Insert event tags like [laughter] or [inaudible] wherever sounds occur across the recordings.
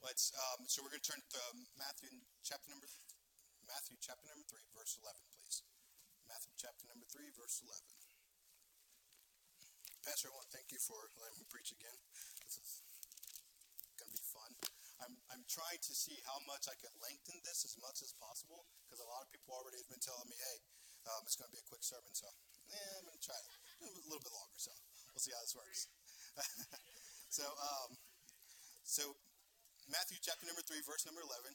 Let's. Um, so we're going to turn to um, Matthew chapter number Matthew chapter number three, verse eleven, please. Matthew chapter number three, verse eleven. Pastor, I want to thank you for letting me preach again. This is going to be fun. I'm, I'm trying to see how much I can lengthen this as much as possible because a lot of people already have been telling me, hey, um, it's going to be a quick sermon. So, yeah, I'm going to try it a little bit longer. So, we'll see how this works. [laughs] so, um, so Matthew chapter number 3, verse number 11.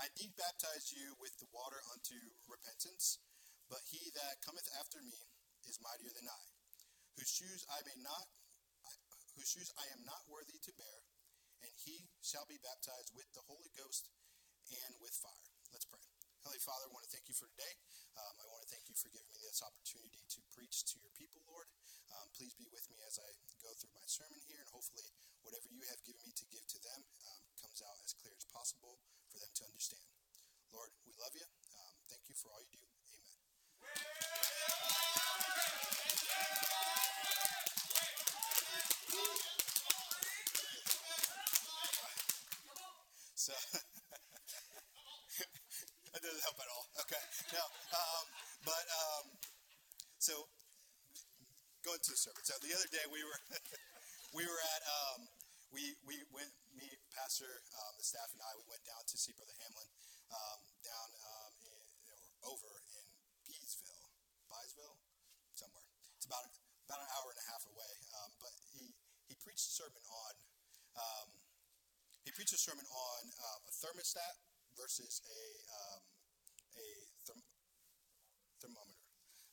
I indeed baptize you with the water unto repentance, but he that cometh after me is mightier than I, whose shoes I may not, whose shoes I am not worthy to bear, and he shall be baptized with the Holy Ghost and with fire. Let's pray. Heavenly Father, I want to thank you for today. Um, I want to thank you for giving me this opportunity to preach to your people, Lord. Um, please be with me as I go through my sermon here, and hopefully, whatever you have given me to give to them um, comes out as clear as possible for them to understand. Lord, we love you. Um, thank you for all you do. Amen. So [laughs] that doesn't help at all. Okay, no, um, but um, so going to the sermon. So the other day we were [laughs] we were at um, we we pastor um, the staff and I we went down to see Brother Hamlin um, down um, in, over in Peasville, Byesville, somewhere. It's about about an hour and a half away. Um, but he he preached a sermon on um, he preached a sermon on uh, a thermostat versus a um, a therm- thermometer,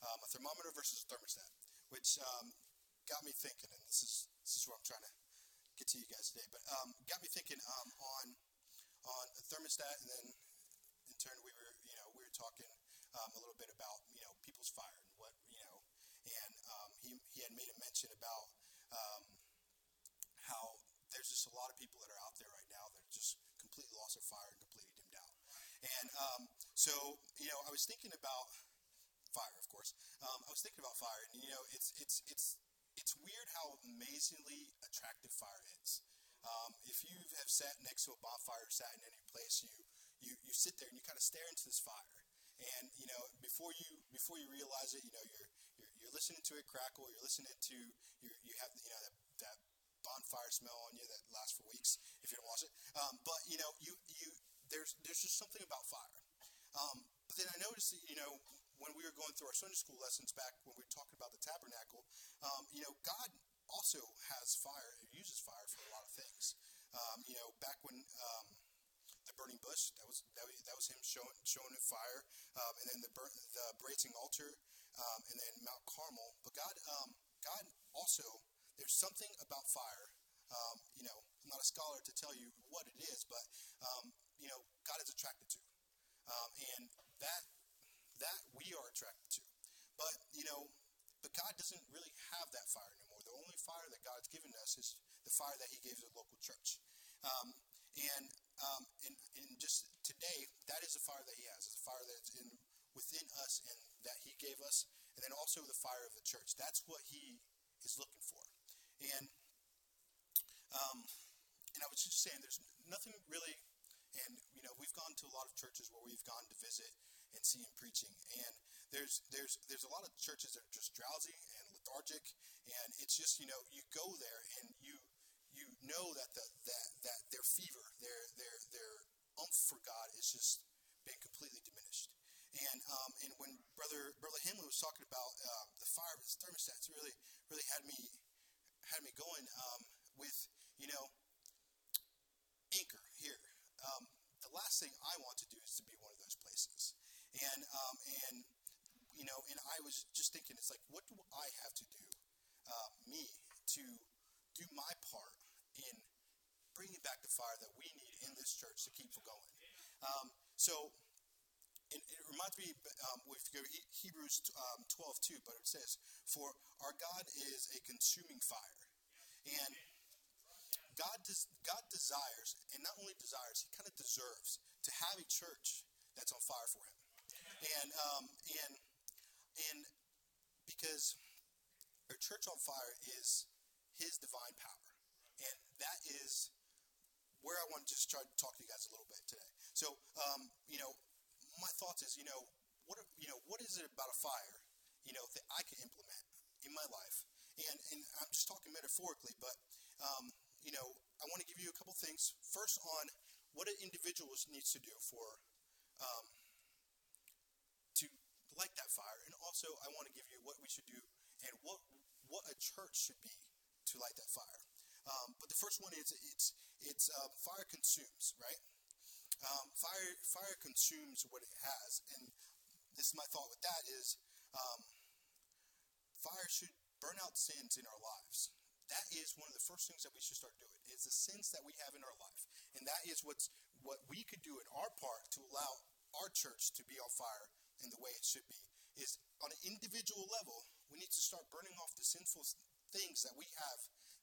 a thermometer versus a thermostat, which got me thinking, and this is this is what I'm trying to get to you guys today, but um, got me thinking um, on on a thermostat, and then in turn we were you know we were talking um, a little bit about you know people's fire and what you know, and um, he he had made a mention about um, how there's just a lot of people that are out there right now that are just completely lost their fire and completely dimmed out. And um, so, you know, I was thinking about fire, of course. I was thinking about fire, and you know, it's it's it's it's weird how amazingly attractive fire is. Um, if you have sat next to a bonfire, sat in any place, you you you sit there and you kind of stare into this fire, and you know, before you before you realize it, you know, you're you're, you're listening to it crackle, you're listening to you you have you know that, that bonfire smell on you that lasts for weeks if you don't watch it. Um, but you know, you you there's there's just something about fire. Um, but then I noticed, that, you know, when we were going through our Sunday school lessons back when we were talking about the tabernacle, um, you know, God also has fire. He uses fire for a lot of things. Um, you know, back when um, the burning bush, that was that that was him showing showing in fire, um, and then the bur- the brazen altar, um, and then Mount Carmel. But God, um, God also, there's something about fire. Um, you know, I'm not a scholar to tell you what it is, but you know, God is attracted to, and that that we are attracted to. But you know, but God doesn't really have that fire anymore. Fire that God's given us is the fire that He gave the local church. Um, and, um, and and just today, that is the fire that He has. It's the fire that's in within us and that He gave us, and then also the fire of the church. That's what He is looking for. And um, and I was just saying, there's nothing really. And you know, we've gone to a lot of churches where we've gone to visit and see him preaching, and there's there's there's a lot of churches that are just drowsy and lethargic, and it's just you know you go there and you you know that the that that their fever, their their their umph for God is just been completely diminished. And um, and when brother brother Himley was talking about uh, the fire of his thermostats, really really had me had me going um, with you know anchor here. Um, the last thing I want to do is to be one of those places. And um, and you know, and I was just thinking, it's like, what do I have to do, uh, me, to do my part in bringing back the fire that we need in this church to keep going? Um, so. It, it, reminds me, um, if you go Hebrews um, 12 2, but it says, For our God is a consuming fire. And God, des- God desires, and not only desires, He kind of deserves to have a church that's on fire for Him. And um, and and because a church on fire is His divine power, and that is where I want to just try to talk to you guys a little bit today. So, um, you know, my thoughts is, you know, what you know, what is it about a fire, you know, that I can implement in my life? And and I'm just talking metaphorically, but um, you know, I want to give you a couple things. First, on what an individual needs to do for um, to light that fire, also I want to give you what we should do and what what a church should be to light that fire. Um, but the first one is it's it's uh, fire consumes, right? Um, fire fire consumes what it has, and this is my thought with that is um, fire should burn out sins in our lives. That is one of the first things that we should start doing. Is the sins that we have in our life, and that is what's what we could do in our part to allow our church to be on fire in the way it should be. Is on an individual level, we need to start burning off the sinful things that we have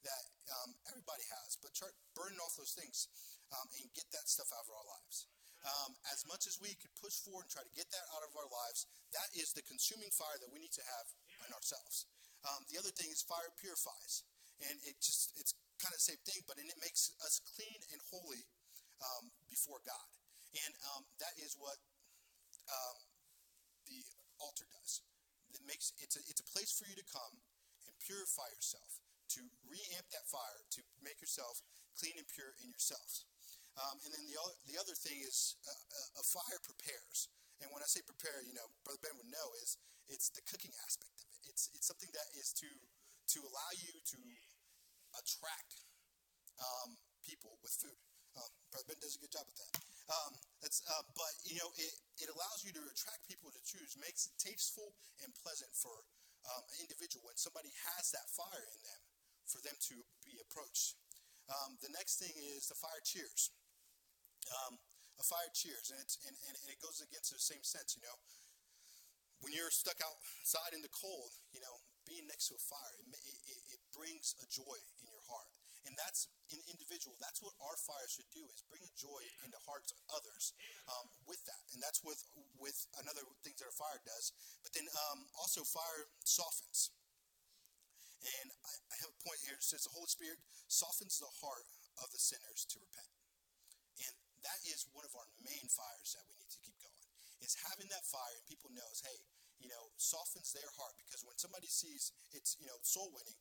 that um, everybody has, but start burning off those things um, and get that stuff out of our lives. Um, as much as we could push forward and try to get that out of our lives, that is the consuming fire that we need to have in ourselves. Um, the other thing is fire purifies, and it just it's kind of the same thing, but it makes us clean and holy um, before God, and um, that is what the altar does. Makes it's a, it's a place for you to come and purify yourself to re-amp that fire, to make yourself clean and pure in yourselves. Um, and then the other, the other thing is uh, a fire prepares. And when I say prepare, you know, Brother Ben would know is it's the cooking aspect of it. It's it's something that is to to allow you to attract um, people with food. Um, Brother Ben does a good job with that. Um, uh, but you know, it, it allows you to attract people to choose, makes it tasteful and pleasant for um, an individual when somebody has that fire in them for them to be approached. Um, the next thing is the fire cheers. Um, a fire cheers, and, and, and, it goes against the same sense, you know. When you're stuck outside in the cold, you know, being next to a fire, it, it, it brings a joy in your heart. And that's an individual. That's what our fire should do: is bring joy in the hearts of others um, with that. And that's with with another things that a fire does. But then um, also fire softens. And I, I have a point here. It says the Holy Spirit softens the heart of the sinners to repent. And that is one of our main fires that we need to keep going. Is having that fire and people knows, hey, you know, softens their heart because when somebody sees it's, you know, soul winning,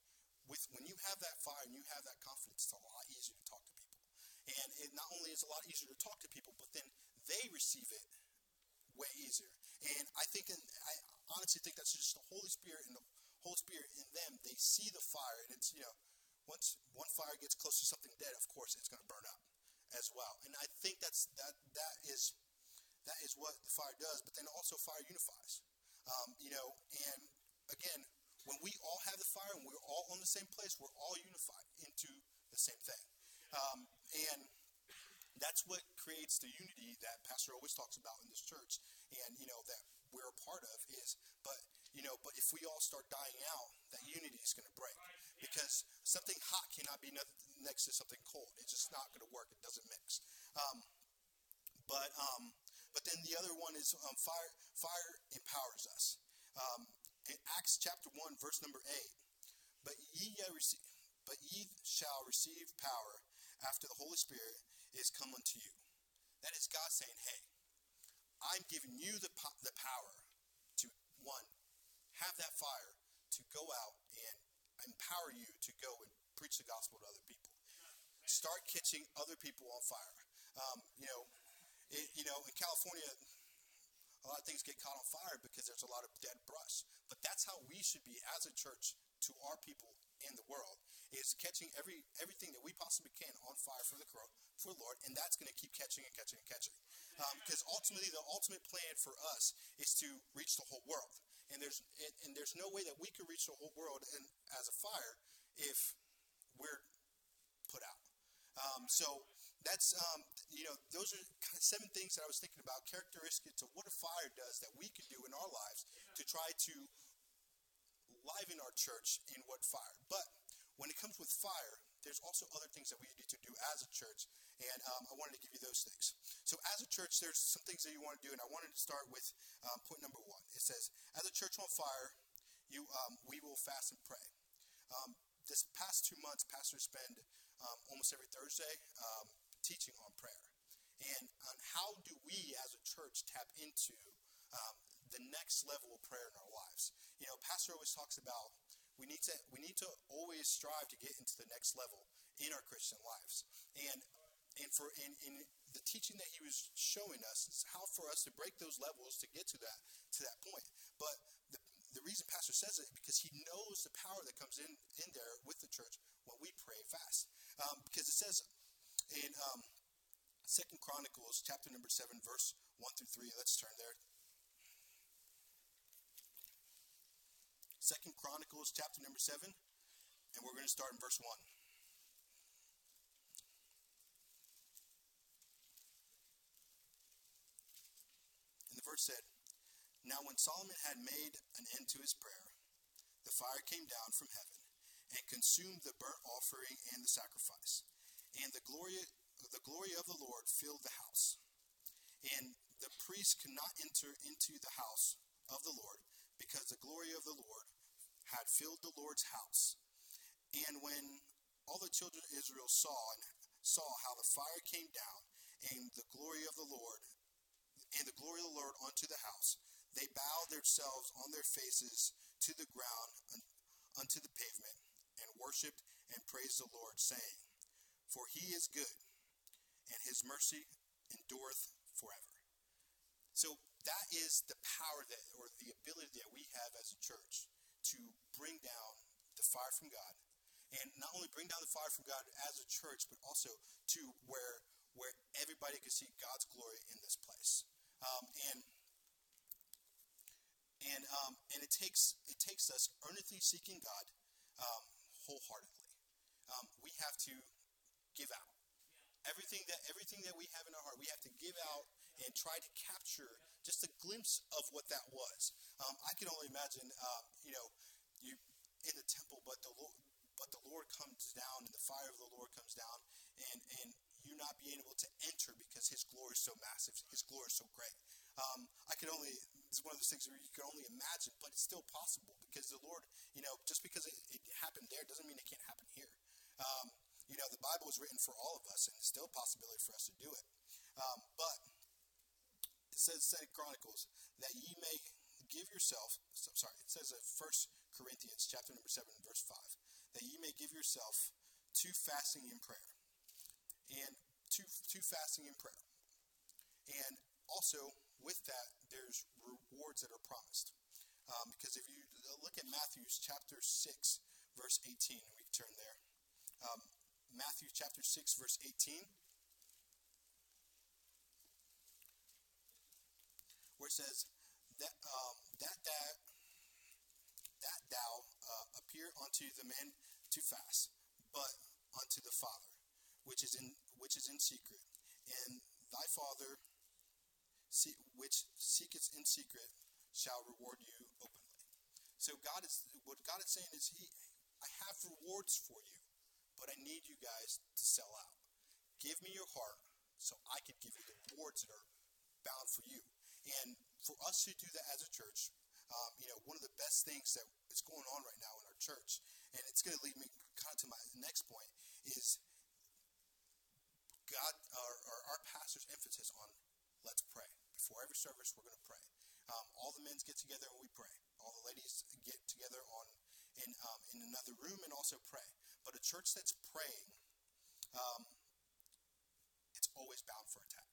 with when you have that fire and you have that confidence, it's a lot easier to talk to people. And it not only is a lot easier to talk to people, but then they receive it way easier. And I think, and I honestly think that's just the Holy Spirit and the Holy Spirit in them, they see the fire, and it's you know, once one fire gets close to something dead, of course it's going to burn up as well. And I think that's that that is that is what the fire does. But then also fire unifies. Um, you know, and again, when we all have the fire and we're all on the same place, we're all unified into the same thing. Um, and that's what creates the unity that Pastor always talks about in this church, and you know that we're a part of. Is but you know, but if we all start dying out, that unity is going to break because something hot cannot be next to something cold. It's just not going to work. It doesn't mix. Um, but um, but then the other one is um, fire. Fire empowers us. In Acts chapter one, verse number eight. But ye but ye shall receive power after the Holy Spirit is come unto you. That is God saying, "Hey, I'm giving you the po- the power to one have that fire to go out and empower you to go and preach the gospel to other people. Start catching other people on fire. Um, you know, it, you know, in California, a lot of things get caught on fire because there's a lot of dead brush. But that's how we should be as a church to our people in the world is catching every everything that we possibly can on fire for the for the Lord, and that's going to keep catching and catching and catching. Because um, ultimately, the ultimate plan for us is to reach the whole world. And there's and, and there's no way that we could reach the whole world in, as a fire if we're put out. Um, so that's um, you know those are kind of seven things that I was thinking about characteristics of what a fire does that we can do in our lives to try to liven our church in what fire. But when it comes with fire, there's also other things that we need to do as a church, and um, I wanted to give you those things. So, as a church, there's some things that you want to do, and I wanted to start with um, point number one. It says, "As a church on fire, you um, we will fast and pray." Um, this past two months, pastors spend um, almost every Thursday teaching on prayer and on how do we as a church tap into um, the next level of prayer in our lives. You know, Pastor always talks about we need to we need to always strive to get into the next level in our Christian lives. And and for in, in the teaching that he was showing us is how for us to break those levels to get to that to that point. But the, the reason Pastor says it because he knows the power that comes in in there with the church when we pray fast. Um, because it says in um, Second Chronicles chapter number seven, verse one through three. Let's turn there. Second Chronicles chapter number 7, and we're going to start in verse 1. And the verse said, Now when Solomon had made an end to his prayer, the fire came down from heaven and consumed the burnt offering and the sacrifice. And the glory, the glory of the Lord filled the house. And the priest could not enter into the house of the Lord because the glory of the Lord had filled the Lord's house. And when all the children of Israel saw and saw how the fire came down and the glory of the Lord and the glory of the Lord unto the house, they bowed themselves on their faces to the ground unto the pavement and worshipped and praised the Lord, saying, For he is good, and his mercy endureth forever. So that is the power that or the ability that we have as a church to bring down the fire from God. And not only bring down the fire from God as a church, but also to where where everybody can see God's glory in this place. Um, and and um, and it takes it takes us earnestly seeking God um, wholeheartedly. Um, we have to give out everything that everything that we have in our heart. We have to give out and try to capture just a glimpse of what that was. Um, I can only imagine, um, you know, you in the temple, but the Lord, but the Lord comes down, and the fire of the Lord comes down, and and you not being able to enter because His glory is so massive, His glory is so great. Um, I can only it's one of those things where you can only imagine, but it's still possible because the Lord, you know, just because it, it happened there doesn't mean it can't happen here. Um, you know, the Bible was written for all of us, and it's still a possibility for us to do it. Um, but it says, Second Chronicles, that ye may give yourself, so, sorry, it says in First Corinthians chapter number 7, verse 5, that ye may give yourself to fasting and prayer. And to, to fasting and prayer. And also, with that, there's rewards that are promised. Um, because if you look at Matthew's chapter 6, verse 18, we turn there. Um, Matthew chapter 6, verse 18. Where it says, that, um, that, that, that thou uh, appear unto the men to fast, but unto the Father, which is in which is in secret, and thy Father, see, which seeketh in secret, shall reward you openly. So God is what God is saying is He, I have rewards for you, but I need you guys to sell out. Give me your heart, so I can give you the rewards that are bound for you. And for us to do that as a church, um, you know, one of the best things that is going on right now in our church, and it's going to lead me kind of to my next point, is God, our, our, our pastor's emphasis on let's pray. Before every service, we're going to pray. Um, all the men get together and we pray. All the ladies get together on in um, in another room and also pray. But a church that's praying, um, it's always bound for attack.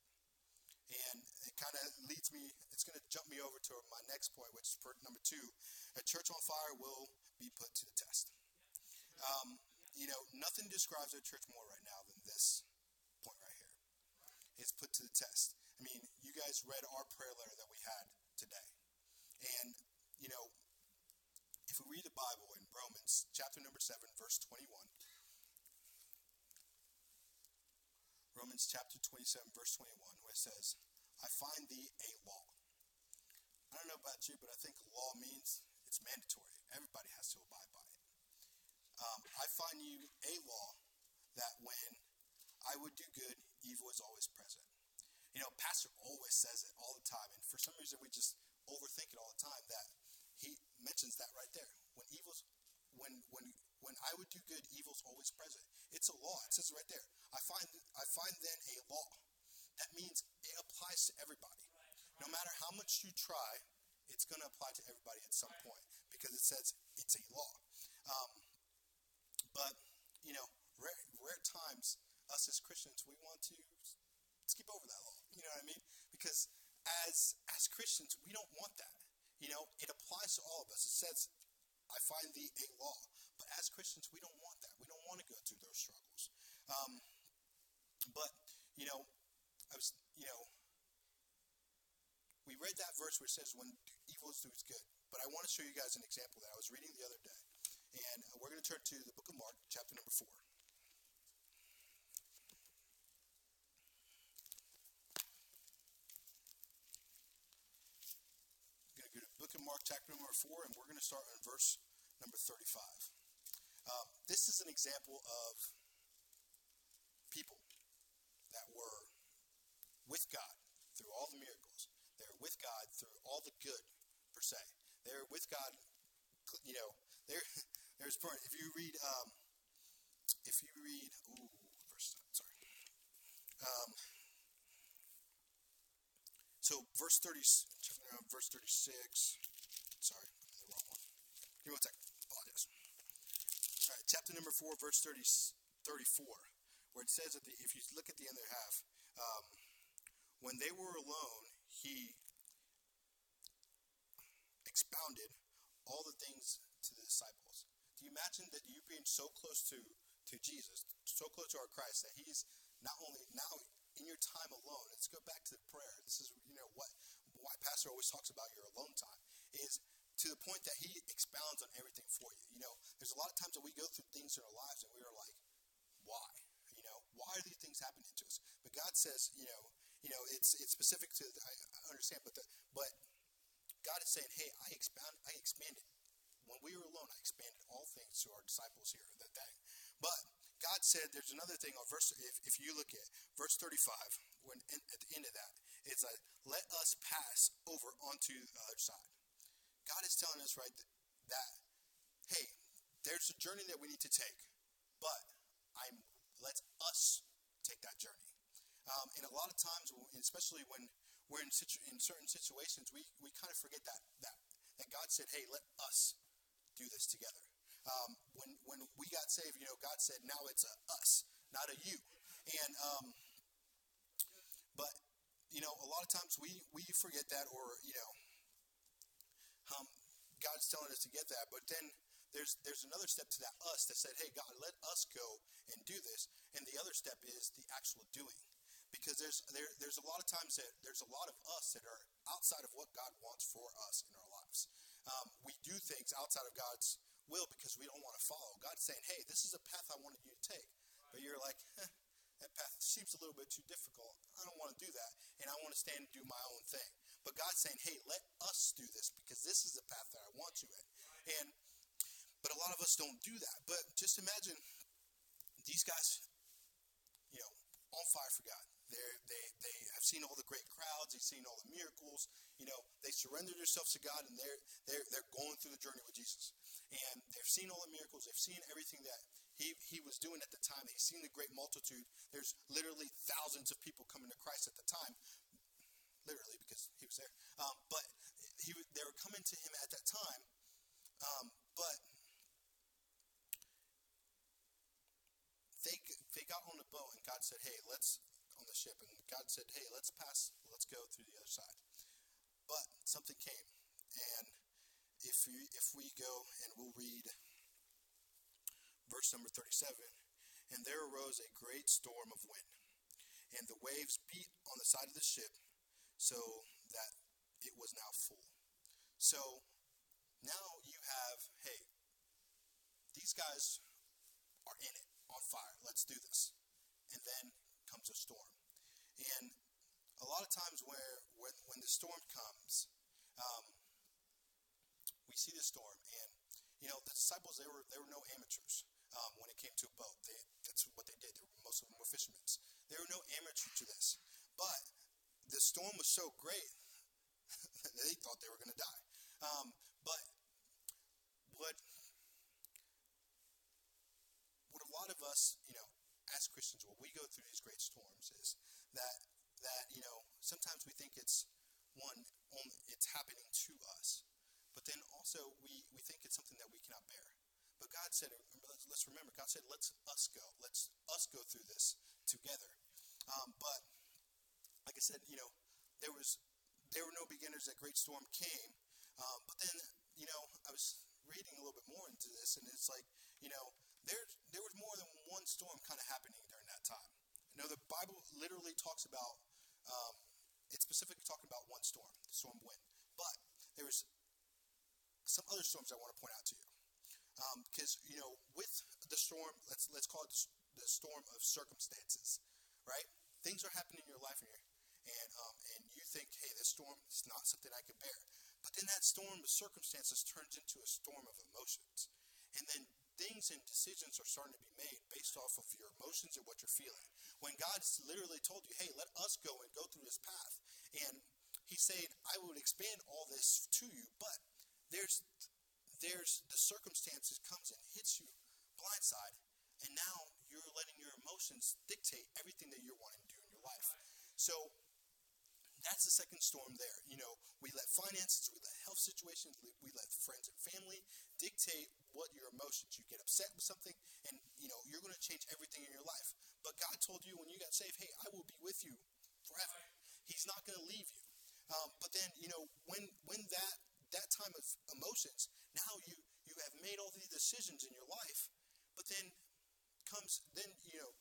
And it kind of leads me, it's going to jump me over to my next point, which is for number two. A church on fire will be put to the test. Um, you know, nothing describes a church more right now than this point right here. It's put to the test. I mean, you guys read our prayer letter that we had today. And, you know, if we read the Bible in Romans chapter number 7, verse 21, Romans chapter 27, verse 21, where it says, I find thee a law. I don't know about you, but I think law means it's mandatory. Everybody has to abide by it. Um, I find you a law that when I would do good, evil is always present. You know, Pastor always says it all the time, and for some reason we just overthink it all the time. That mentions that right there. When evil's when when when I would do good, evil's always present. It's a law. It says it right there. I find I find then a law. That means it applies to everybody. No matter how much you try, it's going to apply to everybody at some point because it says it's a law. Um, but you know, rare, rare times us as Christians we want to skip over that law. You know what I mean? Because as as Christians, we don't want that. You know, it applies to all of us. It says, "I find thee a law." But as Christians, we don't want that. We don't want to go through those struggles. Um, but you know, I was, you know, we read that verse where it says, "When evil is good." But I want to show you guys an example that I was reading the other day, and we're going to turn to the book of Mark, chapter number four. We're going to go to the book of Mark, chapter number four, and we're going to start on verse number 35. Um, this is an example of people that were with God through all the miracles. They're with God through all the good, per se. They're with God, you know, there, [laughs] there's, part, if you read, um, if you read, ooh, verse, sorry. Um, so verse 30, verse 36, sorry, the wrong one. Give me one second, apologize. All right, chapter number 4, verse 30, 34, where it says, that the, if you look at the other half, um, when they were alone, he expounded all the things to the disciples. Do you imagine that you being so close to, to Jesus, so close to our Christ, that he's not only now in your time alone, let's go back to the prayer. This is, you know, what why Pastor always talks about your alone time, is to the point that he expounds on everything for you. You know, there's a lot of times that we go through things in our lives and we are like, why? You know, why are these things happening to us? But God says, you know, you know, it's it's specific to I, understand, but the, but God is saying, hey, I expound, I expanded. When we were alone, I expanded all things to our disciples here that day. But God said, there's another thing on verse. If, if you look at verse 35, when in, at the end of that, it's like, let us pass over onto the other side. God is telling us right that, that hey, there's a journey that we need to take, but I'm let us take that journey. Um, and a lot of times, especially when we're in, situ- in certain situations, we, we kind of forget that, that, that God said, hey, let us do this together. Um, when, when we got saved, you know, God said, now it's a us, not a you. And, um, but, you know, a lot of times we, we forget that or, you know, God's telling us to get that. But then there's, there's another step to that us that said, hey, God, let us go and do this. And the other step is the actual doing because there's there, there's a lot of times that there's a lot of us that are outside of what God wants for us in our lives. Um, we do things outside of God's will because we don't want to follow. God's saying, "Hey, this is a path I wanted you to take," but you're like, eh, "That path seems a little bit too difficult. I don't want to do that, and I want to stand and do my own thing." But God's saying, "Hey, let us do this because this is the path that I want you in." And but a lot of us don't do that. But just imagine these guys, you know, on fire for God. They're, they they have seen all the great crowds. They've seen all the miracles. You know, they surrendered themselves to God, and they're they're they're going through the journey with Jesus. And they've seen all the miracles. They've seen everything that he he was doing at the time. They've seen the great multitude. There's literally thousands of people coming to Christ at the time, literally because he was there. Um, but he they were coming to him at that time. Um, but they they got on the boat, and God said, "Hey, let's on the ship, and God said, "Hey, let's pass. Let's go through the other side." But something came, and if we if we go and we'll read verse number thirty-seven, and there arose a great storm of wind, and the waves beat on the side of the ship, so that it was now full. So now you have, hey, these guys are in it, on fire. Let's do this. And then comes a storm. And a lot of times where when, when the storm comes, um, we see the storm, and you know the disciples they were they were no amateurs um, when it came to a boat. They, that's what they did. They were, most of them were fishermen. They were no amateur to this, but the storm was so great [laughs] they thought they were going to die. Um, but what what a lot of us, you know, as Christians, what we go through these great storms is that that you know sometimes we think it's one only, it's happening to us, but then also we we think it's something that we cannot bear. But God said, let's remember, God said, let's us go, let's us go through this together. Um, but like I said, you know, there was there were no beginners. That great storm came, um, but then you know I was reading a little bit more into this, and it's like you know there there was more than one storm kind of happening during that time. You know, the Bible literally talks about um, it's specifically talking about one storm, the storm wind, but there was some other storms I want to point out to you because um, you know with the storm, let's let's call it the storm of circumstances, right? Things are happening in your life, and and um, and you think, hey, this storm is not something I can bear. But then that storm of circumstances turns into a storm of emotions, and then things and decisions are starting to be made based off of your emotions and what you're feeling. When God literally told you, hey, let us go and go through this path, and He's saying, I would expand all this to you, but there's there's the circumstances comes and hits you blindside, and now you're letting your emotions dictate everything that you're wanting to do in your life. So that's the second storm there. You know, we let finances, we let health situations, we let friends and family dictate what your emotions. You get upset with something, and you know you're going to change everything in your life. But God told you when you got saved, "Hey, I will be with you forever. He's not going to leave you." Um, but then, you know, when when that that time of emotions, now you you have made all these decisions in your life, but then comes then you know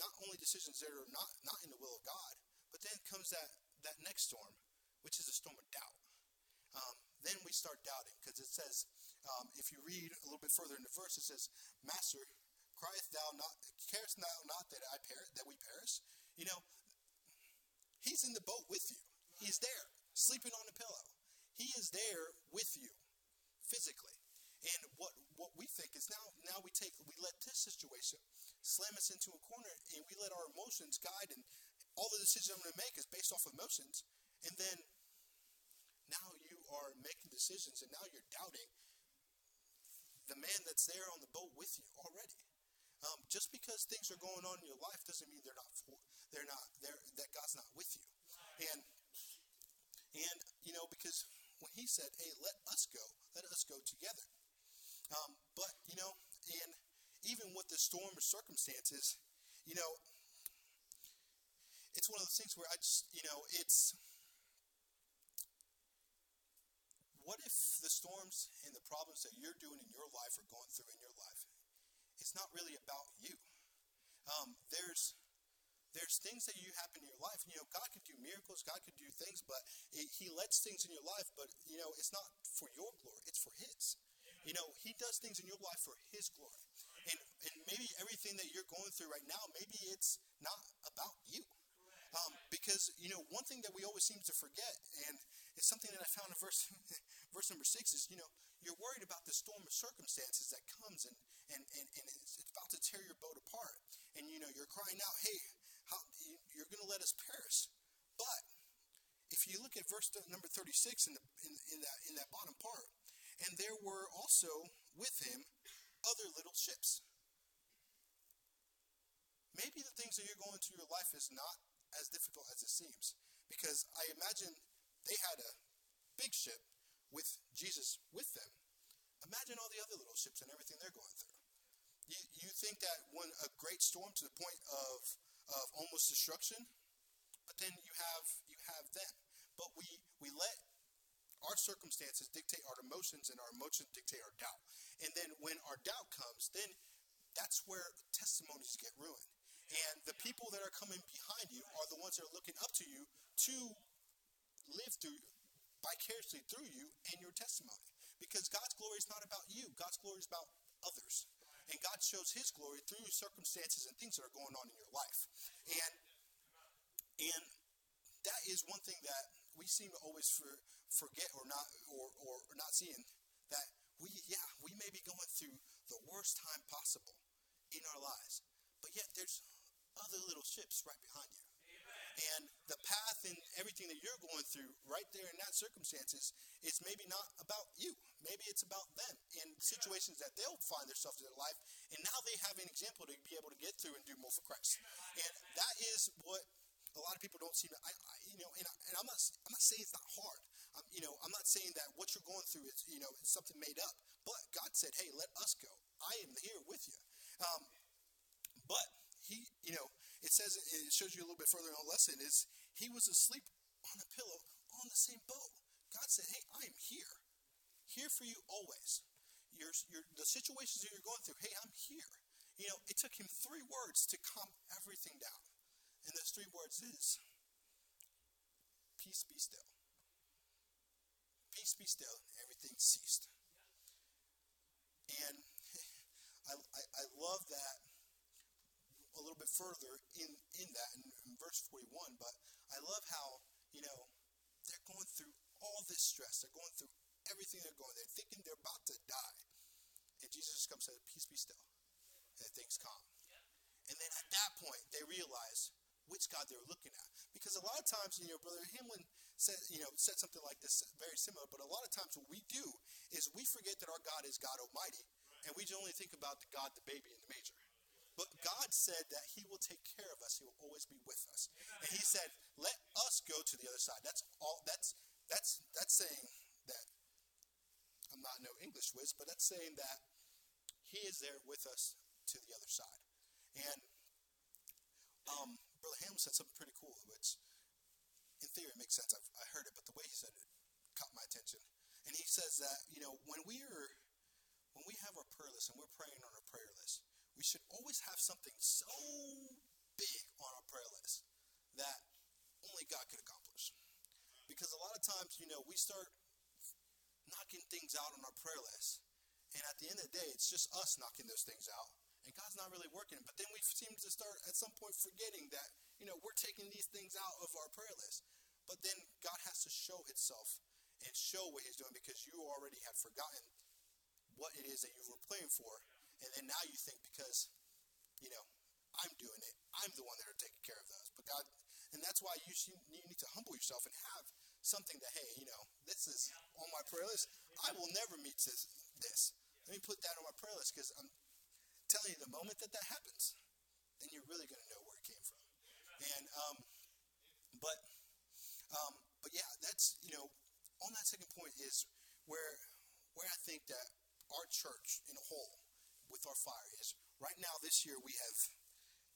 not only decisions that are not not in the will of God, but then comes that that next storm, which is a storm of doubt. Um, then we start doubting because it says, um, if you read a little bit further in the verse, it says, "Master, crieth thou not? Carest thou not that I perish, that we perish?" You know, he's in the boat with you. He's there, sleeping on the pillow. He is there with you, physically. And what what we think is now now we take we let this situation slam us into a corner and we let our emotions guide and all the decisions I'm going to make is based off of emotions. And then now you are making decisions and now you're doubting the man that's there on the boat with you already. Um, just because things are going on in your life doesn't mean they're not for, they're not there that God's not with you. And and you know because when He said, "Hey, let us go, let us go together." Um, but you know, and even with the storm of circumstances, you know, it's one of those things where I just, you know, it's what if the storms and the problems that you're doing in your life or going through in your life, it's not really about you. Um, there's there's things that you happen in your life. and You know, God could do miracles, God could do things, but it, He lets things in your life. But you know, it's not for your glory; it's for His. You know, He does things in your life for His glory. And and maybe everything that you're going through right now, maybe it's not about you. Because, you know, one thing that we always seem to forget, and it's something that I found in verse, [laughs] verse number six, is, you know, you're worried about the storm of circumstances that comes and, and, and, and it's about to tear your boat apart. And, you know, you're crying out, hey, how, you're going to let us perish. But if you look at verse number 36 in, the, in, in, that, in that bottom part, and there were also with him other little ships. Maybe the things that you're going through your life is not as difficult as it seems. Because I imagine they had a big ship with Jesus with them. Imagine all the other little ships and everything they're going through. You, you think that when a great storm to the point of, of almost destruction, but then you have you have them. But we we let our circumstances dictate our emotions and our emotions dictate our doubt. And then when our doubt comes, then that's where testimonies get ruined. And the people that are coming behind you are the ones that are looking up to you to live through vicariously through you and your testimony. Because God's glory is not about you, God's glory is about others. And God shows his glory through circumstances and things that are going on in your life. And and that is one thing that we seem to always for, forget or not or, or, or not seeing that we yeah, we may be going through the worst time possible in our lives. But yet there's other little ships right behind you. Amen. And the path and everything that you're going through right there in that circumstances is maybe not about you. Maybe it's about them and situations that they'll find themselves in their life, and now they have an example to be able to get through and do more for Christ. And that is what a lot of people don't seem to. I, I you know, and, I, and I'm not I'm not saying it's not hard. I'm, you know, I'm not saying that what you're going through is you know something made up. But God said, "Hey, let us go. I am here with you." Um, but he, you know, it says it shows you a little bit further in the lesson is he was asleep on a pillow on the same boat. God said, "Hey, I am here, here for you always. Your, your the situations that you're going through. Hey, I'm here." You know, it took him three words to calm everything down, and those three words is, "Peace, be still." Peace, be still. Everything ceased, and I, I, I love that a little bit further in, in that in, in verse 41, but I love how, you know, they're going through all this stress. They're going through everything they're going. They're thinking they're about to die. And Jesus just comes and says, Peace be still. And things calm. And then at that point, they realize which God they were looking at. Because a lot of times, you know, Brother Hamlin said, you know, said something like this, very similar, but a lot of times what we do is we forget that our God is God Almighty, and we only think about the God, the baby, in the manger. But God said that He will take care of us. He will always be with us. And He said, "Let us go to the other side." That's all. That's that's that's saying that I'm not no English whiz, but that's saying that He is there with us to the other side. And um, Brother Ham said something pretty cool, which in theory makes sense. I've, I heard it, but the way he said it caught my attention. And he says that you know when we are when we have our prayer list and we're praying on our prayer list, we should always have something so big on our prayer list that only God could accomplish. Because a lot of times, you know, we start knocking things out on our prayer list, and at the end of the day, it's just us knocking those things out, and God's not really working. But then we seem to start at some point forgetting that, you know, we're taking these things out of our prayer list. But then God has to show Himself and show what He's doing because you already have forgotten what it is that you were praying for and then now you think because, you know, I'm doing it, I'm the one that are taking care of those. But God, and that's why you, should, you need to humble yourself and have something that, hey, you know, this is on my prayer list. I will never meet this. this. Let me put that on my prayer list because I'm telling you, the moment that that happens, then you're really going to know where it came from. And, um, but, um, but yeah, that's, you know, on that second point is where, where I think that our church in a whole with our fire is right now this year we have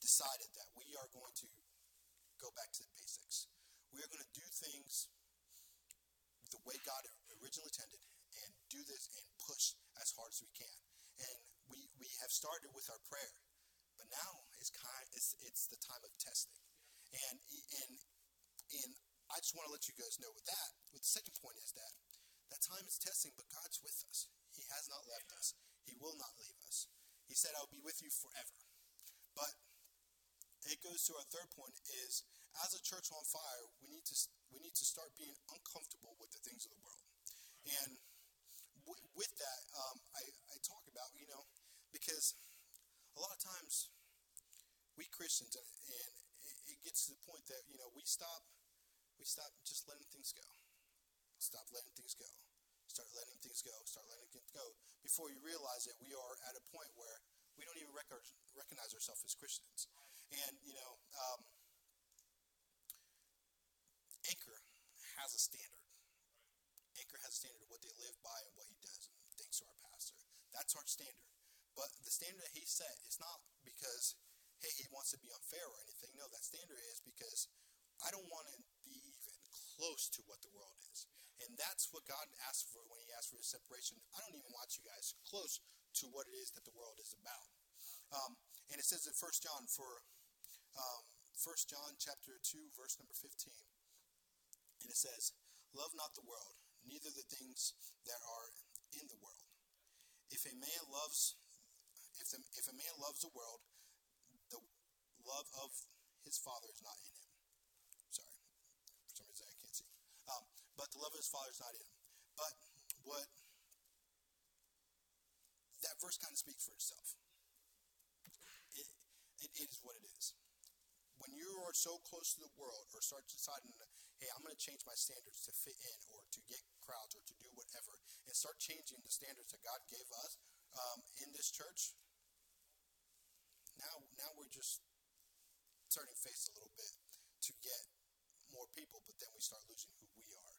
decided that we are going to go back to the basics. We are going to do things the way God originally intended and do this and push as hard as we can. And we, we have started with our prayer, but now it's kind it's it's the time of testing. And and and I just want to let you guys know with that. With the second point is that that time is testing, but God's with us. He has not left us. He will not leave us. He said, I'll be with you forever. But it goes to our third point is as a church on fire, we need to we need to start being uncomfortable with the things of the world. And w- with that, um, I, I talk about you know because a lot of times we Christians and it gets to the point that you know we stop we stop just letting things go. Stop letting things go. Start letting things go. Start letting things go. Before you realize it, we are at a point where we don't even rec- recognize ourselves as Christians. And, you know, um, Anchor has a standard. Anchor has a standard of what they live by and what he does. And thanks to our pastor. That's our standard. But the standard that he set is not because, hey, he wants to be unfair or anything. No, that standard is because I don't want to be even close to what the world is. And that's what God asked for when He asked for His separation. I don't even want you guys close to what it is that the world is about. Um, and it says in 1 John for um, 1 John chapter 2, verse number 15. And it says, Love not the world, neither the things that are in the world. If a man loves if, the, if a man loves the world, the love of his father is not in him. Sorry, for some reason I can't see. Um, but love of his father is not in him. But what that verse kind of speaks for itself. It, it is what it is. When you are so close to the world, or start deciding, hey, I'm going to change my standards to fit in or to get crowds or to do whatever, and start changing the standards that God gave us um, in this church, now now we're just turning face a little bit to get more people, but then we start losing who we are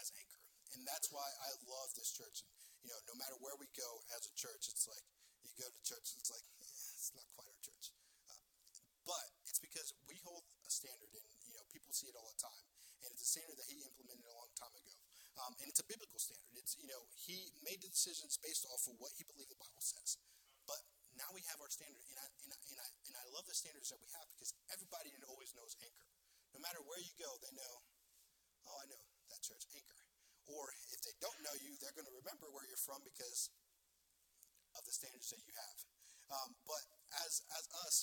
as Anchor. And that's why I love this church. And, you know, no matter where we go as a church, it's like you go to church, it's like eh, it's not quite our church. Uh, but it's because we hold a standard, and you know, people see it all the time, and it's a standard that he implemented a long time ago. Um, and it's a biblical standard. It's you know he made the decisions based off of what he believed the Bible says. But now we have our standard, and I, and I, and I, and I love the standards that we have because everybody always knows Anchor. No matter where you go, they know, oh, I know that church, Anchor. Or if they don't know you, they're going to remember where you're from because of the standards that you have. Um, but as as us,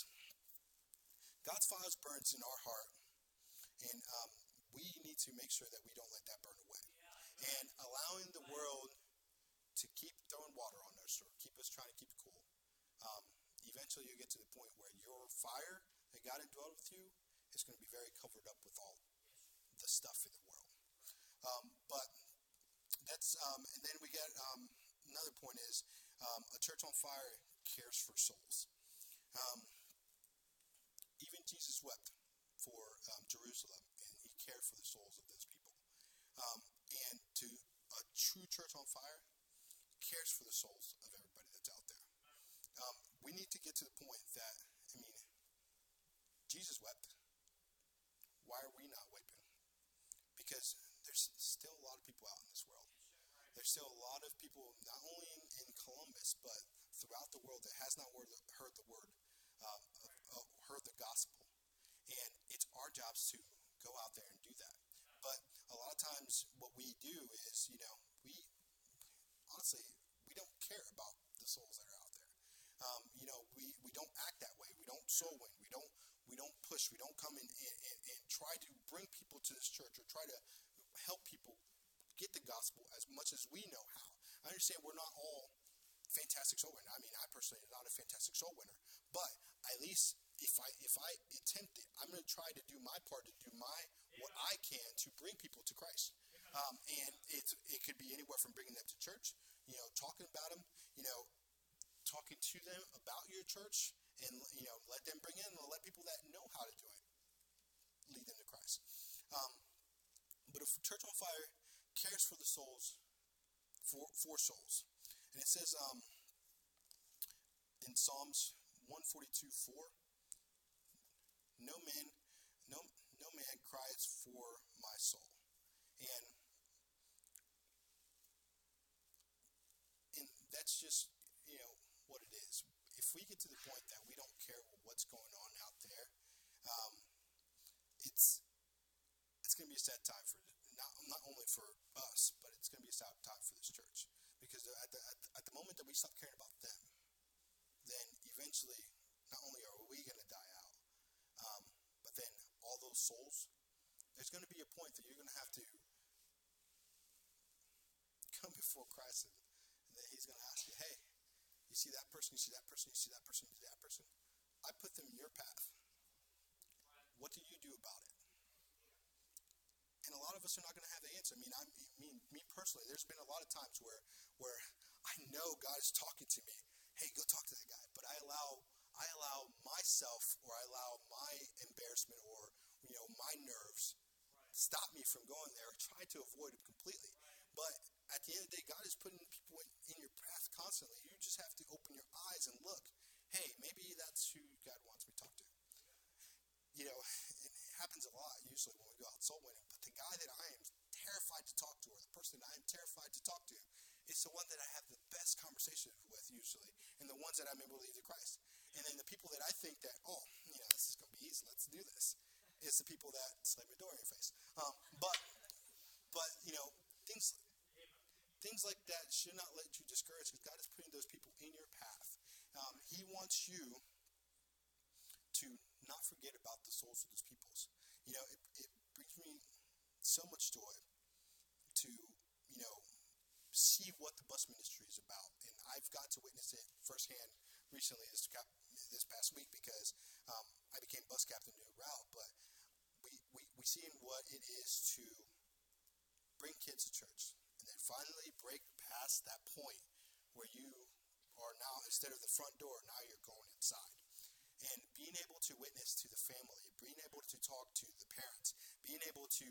God's fire burns in our heart, and um, we need to make sure that we don't let that burn away. And allowing the world to keep throwing water on us or keep us trying to keep it cool. Um, eventually, you get to the point where your fire that God indwelled with you is going to be very covered up with all the stuff in the world. Um, but that's um, and then we get um, another point is um, a church on fire cares for souls. Um, even Jesus wept for um, Jerusalem, and he cared for the souls of those people. Um, and to a true church on fire cares for the souls of everybody that's out there. we need to get to the point that I mean, Jesus wept. Why are we not weeping? Because there's still a lot of people out in this world there's still a lot of people, not only in, in Columbus, but throughout the world that has not word, heard the word, uh, uh, heard the gospel. And it's our jobs to go out there and do that. But a lot of times, what we do is, you know, we honestly we don't care about the souls that are out there. Um, you know, we, we don't act that way. We don't soul win. We don't we don't push. We don't come in and, and, and try to bring people to this church or try to help people get the gospel as much as we know how. I understand we're not all fantastic soul winner. I mean, I personally am not a fantastic soul winner, but at least if I if I attempt it, I'm going to try to do my part to do my what I can to bring people to Christ. Um, and it's it could be anywhere from bringing them to church, you know, talking about them, you know, talking to them about your church, and you know, let them bring in and let people that know how to do it lead them to Christ. Um, but if Church on Fire cares for the souls, for, for souls. And it says um, in Psalms 142 4, no man, no, no man cries for my soul. And, and that's just, you know, what it is. If we get to the point that we don't care what's going on out there, um, it's it's going to be a sad time for not only for us, but it's going to be a sad time for this church. Because at the, at the, at the moment that we stop caring about them, then eventually, not only are we going to die out, um, but then all those souls, there's going to be a point that you're going to have to come before Christ and, and then he's going to ask you, hey, you see that person, you see that person, you see that person, you see that person. I put them in your path. What do you do about it? And a lot of us are not going to have the answer. I mean, I mean, me personally, there's been a lot of times where where I know God is talking to me. Hey, go talk to that guy, but I allow I allow myself or I allow my embarrassment or you know my nerves stop me from going there. Try to avoid it completely. But at the end of the day, God is putting people in, in your path constantly. You just have to open your eyes and look. Hey, maybe that's who God wants me to talk to. You know, it happens a lot usually when we go out soul winning guy that I am terrified to talk to, or the person I am terrified to talk to, is the one that I have the best conversation with usually, and the ones that I'm able to lead to Christ. And then the people that I think that, oh, you know, this is going to be easy, let's do this, is the people that slam a door in your face. Um, but, but you know, things things like that should not let you discourage because God is putting those people in your path. Um, he wants you to not forget about the souls of those peoples. You know, it, so much joy to, you know, see what the bus ministry is about. And I've got to witness it firsthand recently this, this past week because um, I became bus captain to a route. But we, we, we see what it is to bring kids to church and then finally break past that point where you are now, instead of the front door, now you're going inside. And being able to witness to the family, being able to talk to the parents, being able to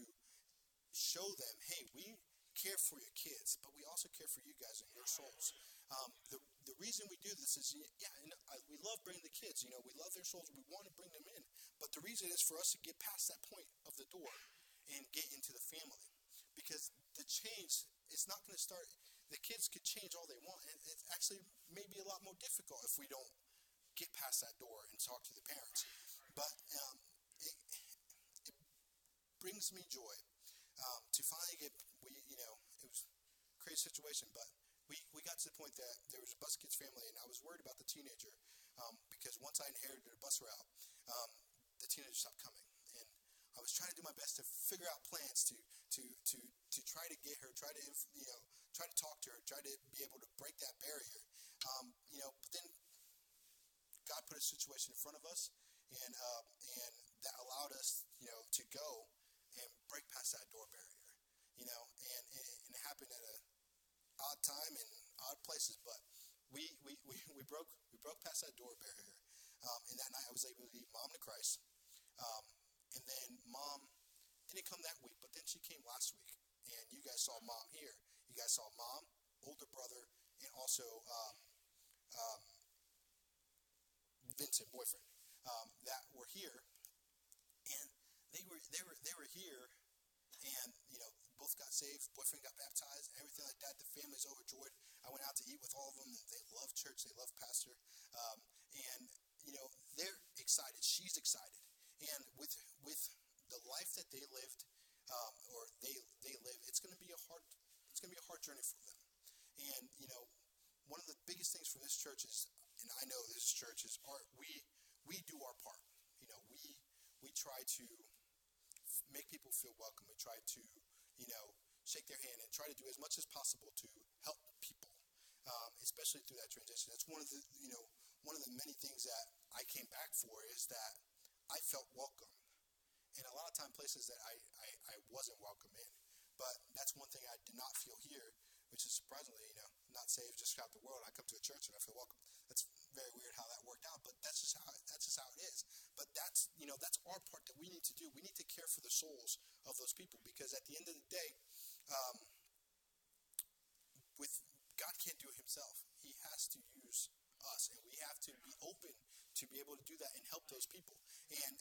show them, hey, we care for your kids, but we also care for you guys and your souls. Um, the, the reason we do this is, yeah, I, we love bringing the kids. You know, we love their souls. We want to bring them in. But the reason is for us to get past that point of the door and get into the family. Because the change, it's not going to start, the kids could change all they want. And it actually may be a lot more difficult if we don't get past that door and talk to the parents. But um, it, it brings me joy um, to finally get, we, you know, it was a crazy situation, but we, we got to the point that there was a bus kids family, and I was worried about the teenager um, because once I inherited a bus route, um, the teenager stopped coming. And I was trying to do my best to figure out plans to, to, to, to try to get her, try to, you know, try to talk to her, try to be able to break that barrier. Um, you know, but then God put a situation in front of us, and, uh, and that allowed us, you know, to go break past that door barrier. You know, and, and it happened at a odd time and odd places, but we, we, we, we broke we broke past that door barrier. Um, and that night I was able to lead mom to Christ. Um, and then mom didn't come that week, but then she came last week. And you guys saw mom here. You guys saw mom, older brother, and also um, um Vincent, boyfriend, um, that were here. And they were they were they were here, and you know both got saved. Boyfriend got baptized, everything like that. The family's overjoyed. I went out to eat with all of them. They love church. They love pastor. Um, and you know they're excited. She's excited. And with with the life that they lived, um, or they they live, it's going to be a hard it's going to be a hard journey for them. And you know, one of the biggest things for this church is, and I know this church is, our, we we do our part. You know, we we try to make people feel welcome. We try to you know, shake their hand and try to do as much as possible to help people, um, especially through that transition. That's one of the, you know, one of the many things that I came back for is that I felt welcome. And a lot of time places that I, I, I wasn't welcome in. But that's one thing I did not feel here, which is surprisingly, you know, not saved, just out the world. I come to a church and I feel welcome. That's very weird how that worked out, but that's just how that's just how it is. That's you know that's our part that we need to do. We need to care for the souls of those people because at the end of the day, um, with God can't do it Himself. He has to use us, and we have to be open to be able to do that and help those people. And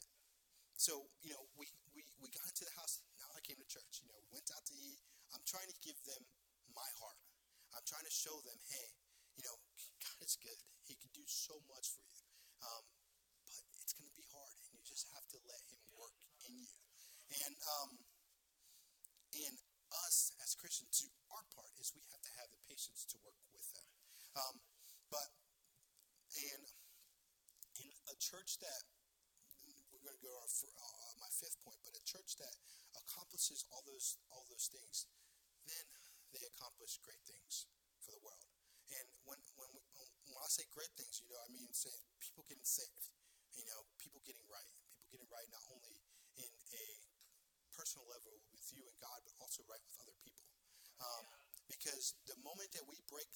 so you know we we we got into the house. Now I came to church. You know, went out to eat. I'm trying to give them my heart. I'm trying to show them, hey, you know, God is good. He can do so much for you. Um, but it's going to be hard, and you just have to let Him work in you. And um, and us as Christians, do our part is we have to have the patience to work with them. Um, but and in a church that we're going to go on for uh, my fifth point, but a church that accomplishes all those all those things, then they accomplish great things for the world. And when when, we, when I say great things, you know, I mean saying people getting saved, you know, people getting right, people getting right not only personal level with you and God, but also right with other people. Um, because the moment that we break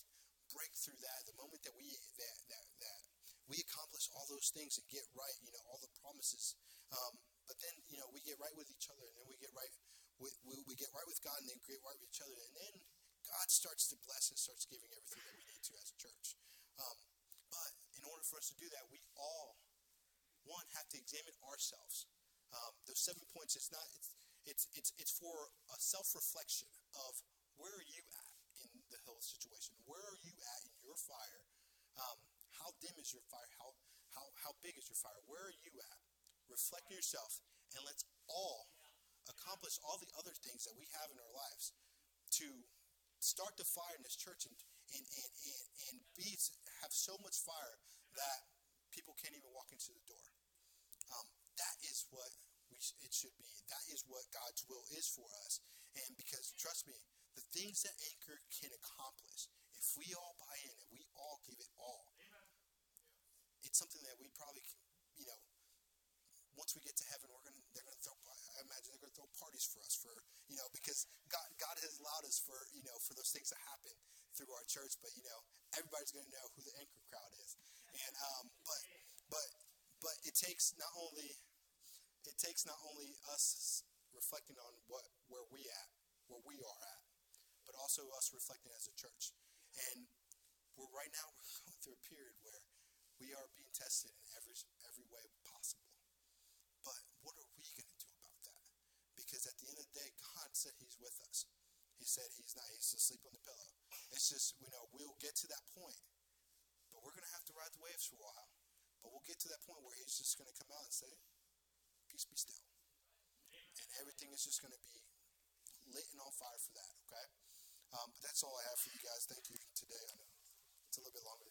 break through that, the moment that we that that, that we accomplish all those things and get right, you know, all the promises. Um, but then, you know, we get right with each other, and then we get right with we, we get right with God, and then get right with each other, and then God starts to bless and starts giving everything that we need to as a church. Um, but in order for us to do that, we all, one, have to examine ourselves. Um, those seven points, it's not, it's, it's, it's, it's for a self reflection of where are you at in the health situation? Where are you at in your fire? Um, how dim is your fire? How, how, how big is your fire? Where are you at? Reflect yourself, and let's all accomplish all the other things that we have in our lives to start the fire in this church and, and, and, and, and be, have so much fire that people can't even walk into the door. Um, that is what it should be. That is what God's will is for us. And because, trust me, the things that Anchor can accomplish, if we all buy in and we all give it all, it's something that we probably, can, you know, once we get to heaven, we're gonna they're gonna throw. I imagine they're to throw parties for us for you know because God God has allowed us for you know for those things to happen through our church. But you know everybody's to know who the anchor crowd is, and um, but but but it takes not only takes not only us reflecting on what where we at where we are at, but also us reflecting as a church. And we're right now [laughs] we're going through a period where we are being tested in every every way possible. But what are we going to do about that? Because at the end of the day, God said He's with us. He said He's not. He's asleep on the pillow. It's just you know we'll get to that point, but we're going to have to ride the waves for a while. But we'll get to that point where He's just going to come out and say, just be still. And everything is just going to be lit and on fire for that, okay? Um, but that's all I have for you guys. Thank you today. I know it's a little bit longer.